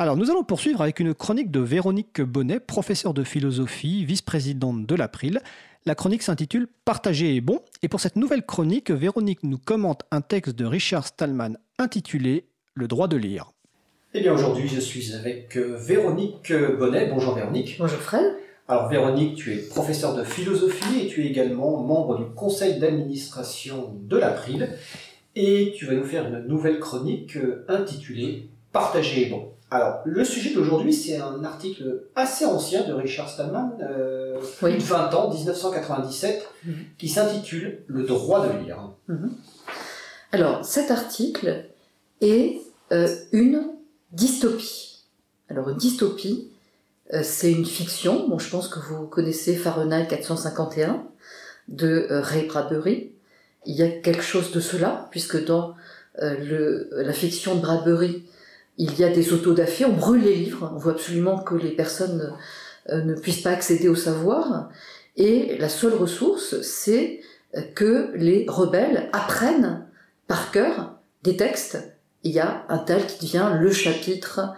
Alors, nous allons poursuivre avec une chronique de Véronique Bonnet, professeure de philosophie, vice-présidente de l'April. La chronique s'intitule Partager est bon. Et pour cette nouvelle chronique, Véronique nous commente un texte de Richard Stallman intitulé Le droit de lire. Eh bien, aujourd'hui, je suis avec euh, Véronique Bonnet. Bonjour Véronique. Bonjour Fred. Alors, Véronique, tu es professeure de philosophie et tu es également membre du conseil d'administration de l'April. Et tu vas nous faire une nouvelle chronique euh, intitulée Partager est bon. Alors, le sujet d'aujourd'hui, c'est un article assez ancien de Richard Stallman, euh, Oui. de 20 ans, 1997, Mhm. qui s'intitule Le droit de lire. Mhm. Alors, cet article est euh, une dystopie. Alors, une dystopie, euh, c'est une fiction. Bon, je pense que vous connaissez Fahrenheit 451 de Ray Bradbury. Il y a quelque chose de cela, puisque dans le, la fiction de Bradbury, il y a des autodafés, on brûle les livres, on veut absolument que les personnes euh, ne puissent pas accéder au savoir, et la seule ressource, c'est euh, que les rebelles apprennent par cœur des textes. Il y a un tel qui devient le chapitre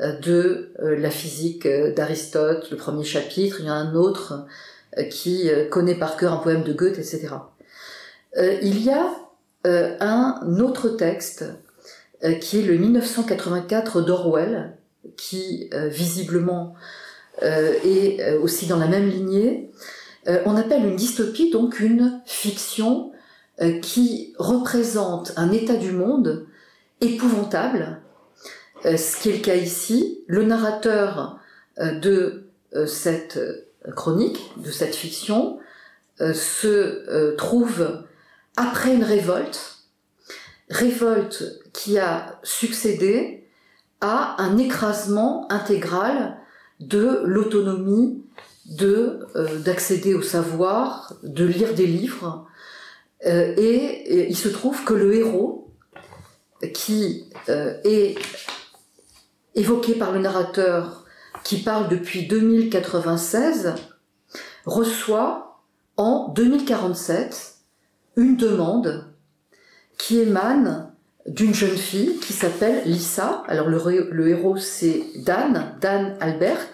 euh, de la physique d'Aristote, le premier chapitre, il y a un autre qui connaît par cœur un poème de Goethe, etc. Il y a un autre texte qui est le 1984 d'Orwell, qui euh, visiblement euh, est euh, aussi dans la même lignée. Euh, on appelle une dystopie donc une fiction euh, qui représente un état du monde épouvantable, euh, ce qui est le cas ici. Le narrateur euh, de euh, cette euh, chronique, de cette fiction, euh, se euh, trouve après une révolte, révolte qui a succédé à un écrasement intégral de l'autonomie de euh, d'accéder au savoir, de lire des livres, Euh, et, il se trouve que le héros, qui euh, est évoqué par le narrateur, qui parle depuis 2096, reçoit en 2047 une demande qui émane d'une jeune fille qui s'appelle Lisa. Alors le, héros c'est Dan, Dan Albert.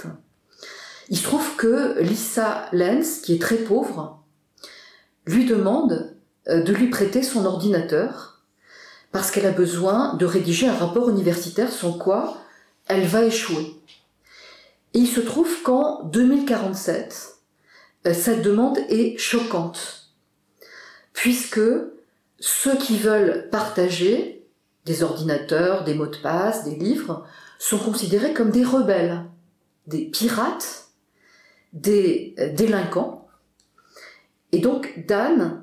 Il se trouve que Lisa Lenz, qui est très pauvre, lui demande euh, de lui prêter son ordinateur parce qu'elle a besoin de rédiger un rapport universitaire sans quoi elle va échouer. Et il se trouve qu'en 2047, euh, cette demande est choquante puisque ceux qui veulent partager des ordinateurs, des mots de passe, des livres, sont considérés comme des rebelles, des pirates, des euh, délinquants. Et donc Dan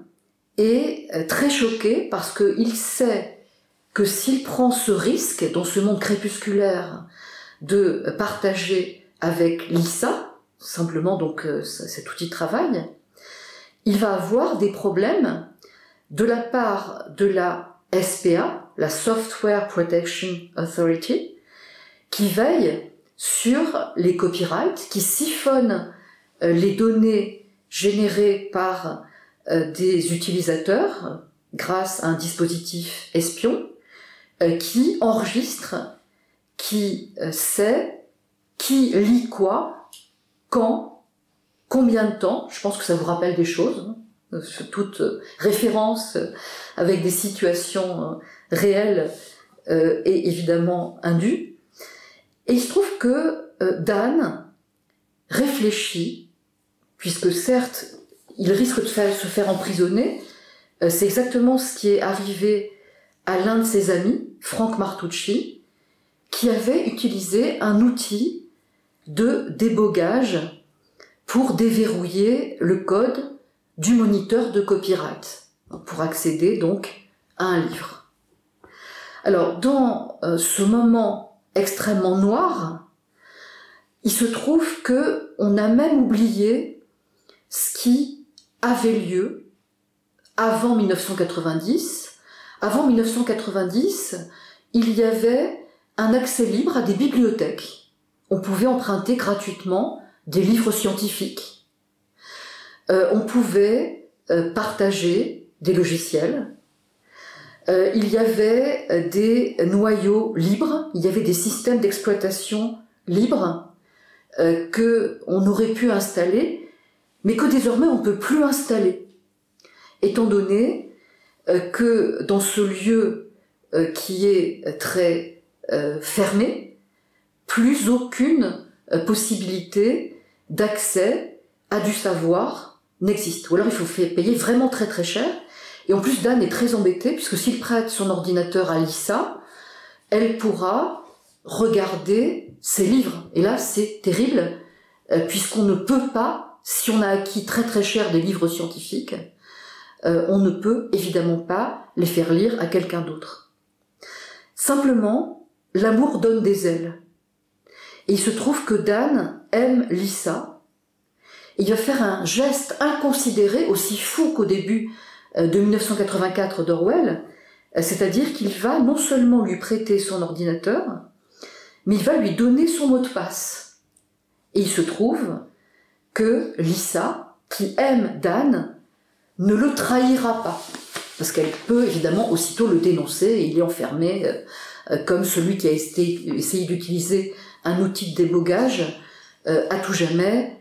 est euh, très choqué parce qu'il sait que s'il prend ce risque dans ce monde crépusculaire de partager avec Lisa, simplement donc euh, cet outil de travail, il va avoir des problèmes de la part de la SPA, la Software Protection Authority, qui veille sur les copyrights, qui siphonne euh, les données générées par euh, des utilisateurs grâce à un dispositif espion euh, qui enregistre, qui sait qui lit quoi, quand, combien de temps. Je pense que ça vous rappelle des choses. Euh, toute euh, référence euh, avec des situations réelles et évidemment indues. Et il se trouve que Dan réfléchit, puisque certes, il risque de se faire emprisonner. C'est exactement ce qui est arrivé à l'un de ses amis, Frank Martucci, qui avait utilisé un outil de débogage pour déverrouiller le code du moniteur de copyright, pour accéder donc à un livre. Alors, dans euh, ce moment extrêmement noir, il se trouve que on a même oublié ce qui avait lieu avant 1990. Avant 1990, il y avait un accès libre à des bibliothèques. On pouvait emprunter gratuitement des livres scientifiques. Euh, on pouvait euh, partager des logiciels. euh, il y avait des noyaux libres, il y avait des systèmes d'exploitation libres que on aurait pu installer, mais que désormais on peut plus installer, étant donné que dans ce lieu qui est très fermé, plus aucune possibilité d'accès à du savoir n'existe. Ou alors il faut payer vraiment très très cher. Et en plus, Dan est très embêté puisque s'il prête son ordinateur à Lisa, elle pourra regarder ses livres. Et là, c'est terrible euh, puisqu'on ne peut pas, si on a acquis très très cher des livres scientifiques, euh, on ne peut évidemment pas les faire lire à quelqu'un d'autre. Simplement, l'amour donne des ailes. Et il se trouve que Dan aime Lisa. Il va faire un geste inconsidéré, aussi fou qu'au début euh, de 1984 d'Orwell, euh, c'est-à-dire qu'il va non seulement lui prêter son ordinateur, mais il va lui donner son mot de passe. Et il se trouve que Lisa, qui aime Dan, ne le trahira pas. Parce qu'elle peut évidemment aussitôt le dénoncer et il est euh, comme celui qui a essayé, d'utiliser un outil de débogage à tout jamais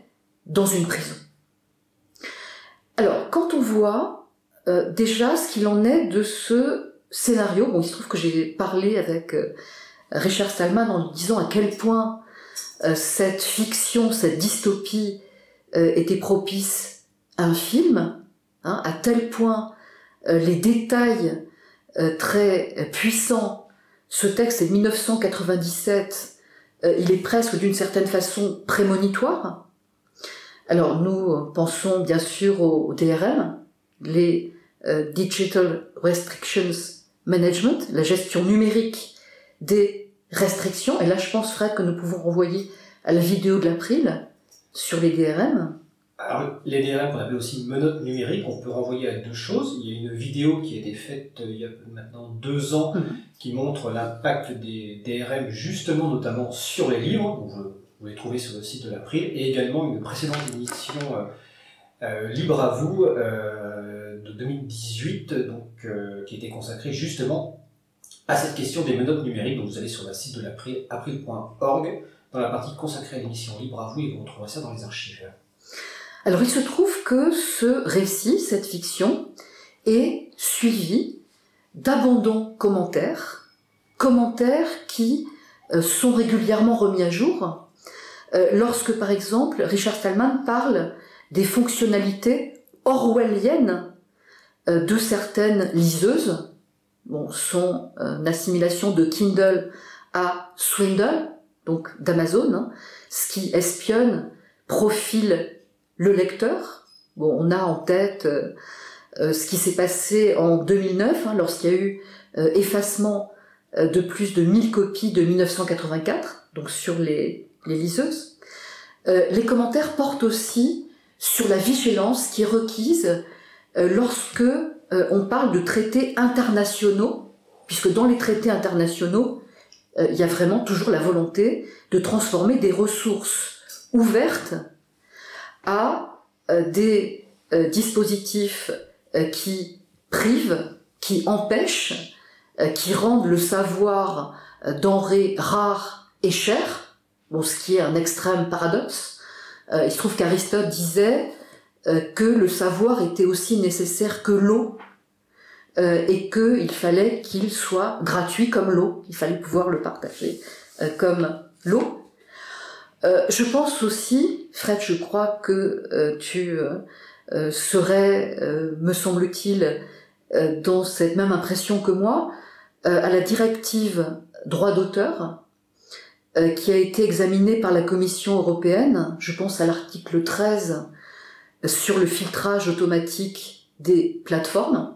dans une prison. Alors, quand on voit euh, déjà ce qu'il en est de ce scénario, bon, il se trouve que j'ai parlé avec euh, Richard Stallman en lui disant à quel point euh, cette fiction, cette dystopie était propice à un film, hein, à tel point les détails très puissants. Ce texte est de 1997, euh, il est presque d'une certaine façon prémonitoire. Alors nous euh, pensons bien sûr au, au DRM, les euh, Digital Restrictions Management, la gestion numérique des restrictions. Et là, je pense, Fred, que nous pouvons renvoyer à la vidéo de l'April sur les DRM. Alors, les DRM qu'on appelle aussi menottes numériques, on peut renvoyer à deux choses. Il y a une vidéo qui a été faite euh, il y a maintenant deux ans Mhm. qui montre l'impact des DRM justement notamment sur les livres. Donc, vous les trouvez sur le site de l'April et également une précédente émission euh, euh, Libre à vous euh, de 2018 donc, qui était consacrée justement à cette question des menottes numériques. Donc vous allez sur le site de l'April, april.org, dans la partie consacrée à l'émission Libre à vous et vous retrouverez ça dans les archives. Alors il se trouve que ce récit, cette fiction, est suivi d'abondants commentaires, commentaires qui sont régulièrement remis à jour. Euh, lorsque, par exemple, Richard Stallman parle des fonctionnalités orwelliennes euh, de certaines liseuses, bon, son euh, assimilation de Kindle à Swindle, donc d'Amazon, hein, ce qui espionne, profile le lecteur. Bon, on a en tête ce qui s'est passé en 2009, hein, lorsqu'il y a eu effacement de plus de 1000 copies de 1984, donc sur les, les liseuses. Euh, les commentaires portent aussi sur la vigilance qui est requise euh, lorsque euh, on parle de traités internationaux, puisque dans les traités internationaux, euh, il y a vraiment toujours la volonté de transformer des ressources ouvertes à des dispositifs qui privent, qui empêchent, qui rendent le savoir denrée rare et cher, bon, ce qui est un extrême paradoxe. Euh, il se trouve qu'Aristote disait euh, que le savoir était aussi nécessaire que l'eau euh, et qu'il fallait qu'il soit gratuit comme l'eau, il fallait pouvoir le partager comme l'eau. Je pense aussi, Fred, je crois que tu serais, me semble-t-il, dans cette même impression que moi, à la directive droit d'auteur euh, qui a été examinée par la Commission européenne, je pense à l'article 13 euh, sur le filtrage automatique des plateformes.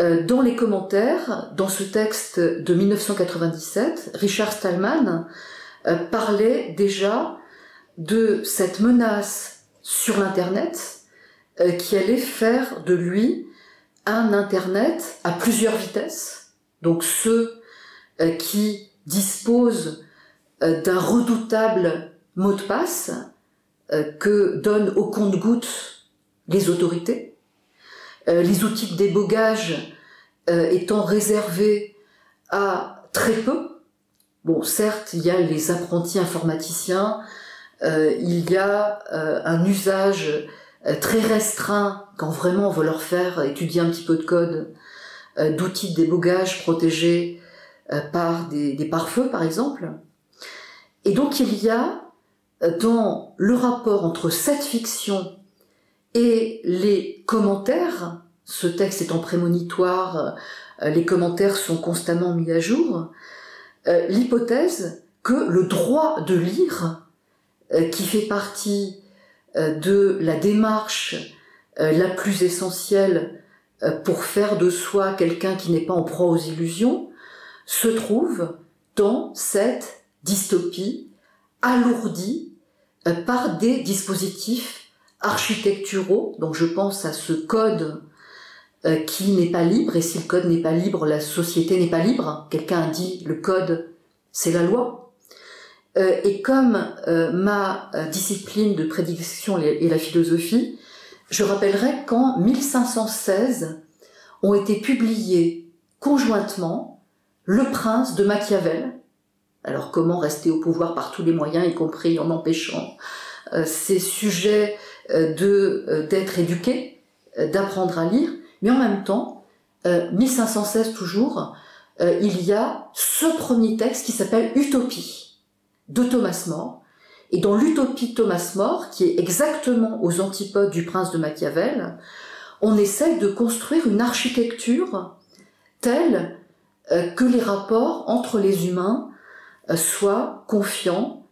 Euh, dans les commentaires, dans ce texte de 1997, Richard Stallman euh, parlait déjà de cette menace sur l'Internet qui allait faire de lui un Internet à plusieurs vitesses. Donc ceux qui disposent d'un redoutable mot de passe euh, que donnent au compte-gouttes les autorités, euh, les outils de débogage étant réservé à très peu. Bon, certes, il y a les apprentis informaticiens, il y a un usage très restreint quand vraiment on veut leur faire étudier un petit peu de code d'outils de débogage protégés par des, des pare-feux, par exemple. Et donc il y a dans le rapport entre cette fiction et les commentaires, ce texte étant prémonitoire, euh, les commentaires sont constamment mis à jour, euh, l'hypothèse que le droit de lire, euh, qui fait partie de la démarche la plus essentielle pour faire de soi quelqu'un qui n'est pas en proie aux illusions, se trouve dans cette dystopie alourdie par des dispositifs architecturaux, donc je pense à ce code euh, qui n'est pas libre, et si le code n'est pas libre, la société n'est pas libre. Quelqu'un dit le code, c'est la loi. Euh, et comme euh, ma discipline de prédiction est la philosophie, je rappellerai qu'en 1516 ont été publiés conjointement Le Prince de Machiavel. Alors comment rester au pouvoir par tous les moyens, y compris en empêchant ces sujets de euh, d'être éduqué, euh, d'apprendre à lire, mais en même temps, 1516 euh, toujours, il y a ce premier texte qui s'appelle Utopie de Thomas More. Et dans l'Utopie Thomas More, qui est exactement aux antipodes du prince de Machiavel, on essaie de construire une architecture telle que les rapports entre les humains soient confiants,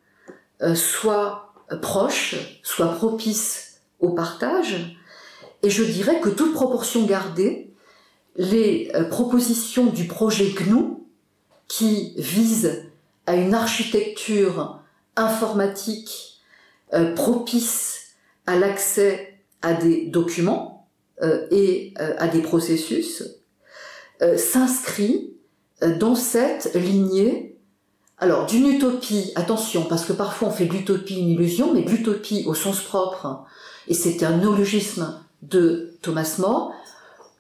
soient proches, soient propices au partage. Et je dirais que toute proportion gardée, les euh, propositions du projet GNU, qui vise à une architecture informatique euh, propice à l'accès à des documents euh, et à des processus, s'inscrit dans cette lignée alors, d'une utopie, attention, parce que parfois on fait de l'utopie une illusion, mais de l'utopie au sens propre, et c'est un néologisme de Thomas More,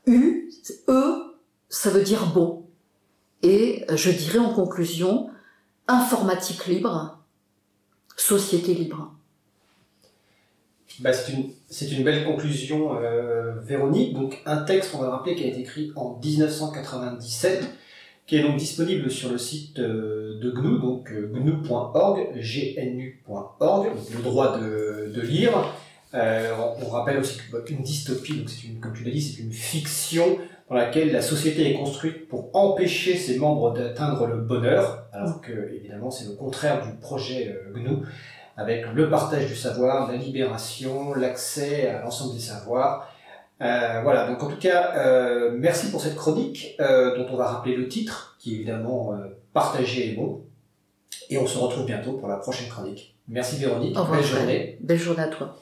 U, E, ça veut dire bon. Et je dirais en conclusion, informatique libre, société libre. Bah, c'est une, belle conclusion, euh, Véronique. Donc, un texte, on va rappeler, qui a été écrit en 1997, qui est donc disponible sur le site euh, de GNU, donc euh, gnu.org, gnu.org, le droit de, de lire. Euh, on, rappelle aussi qu'une dystopie, donc une, comme tu l'as dit, c'est une fiction dans laquelle la société est construite pour empêcher ses membres d'atteindre le bonheur, alors que évidemment c'est le contraire du projet GNU, avec le partage du savoir, la libération, l'accès à l'ensemble des savoirs. Euh, voilà, donc en tout cas, euh, merci pour cette chronique euh, dont on va rappeler le titre, qui est évidemment partagé et bon. Et on se retrouve bientôt pour la prochaine chronique. Merci Véronique, belle journée. Belle journée à toi.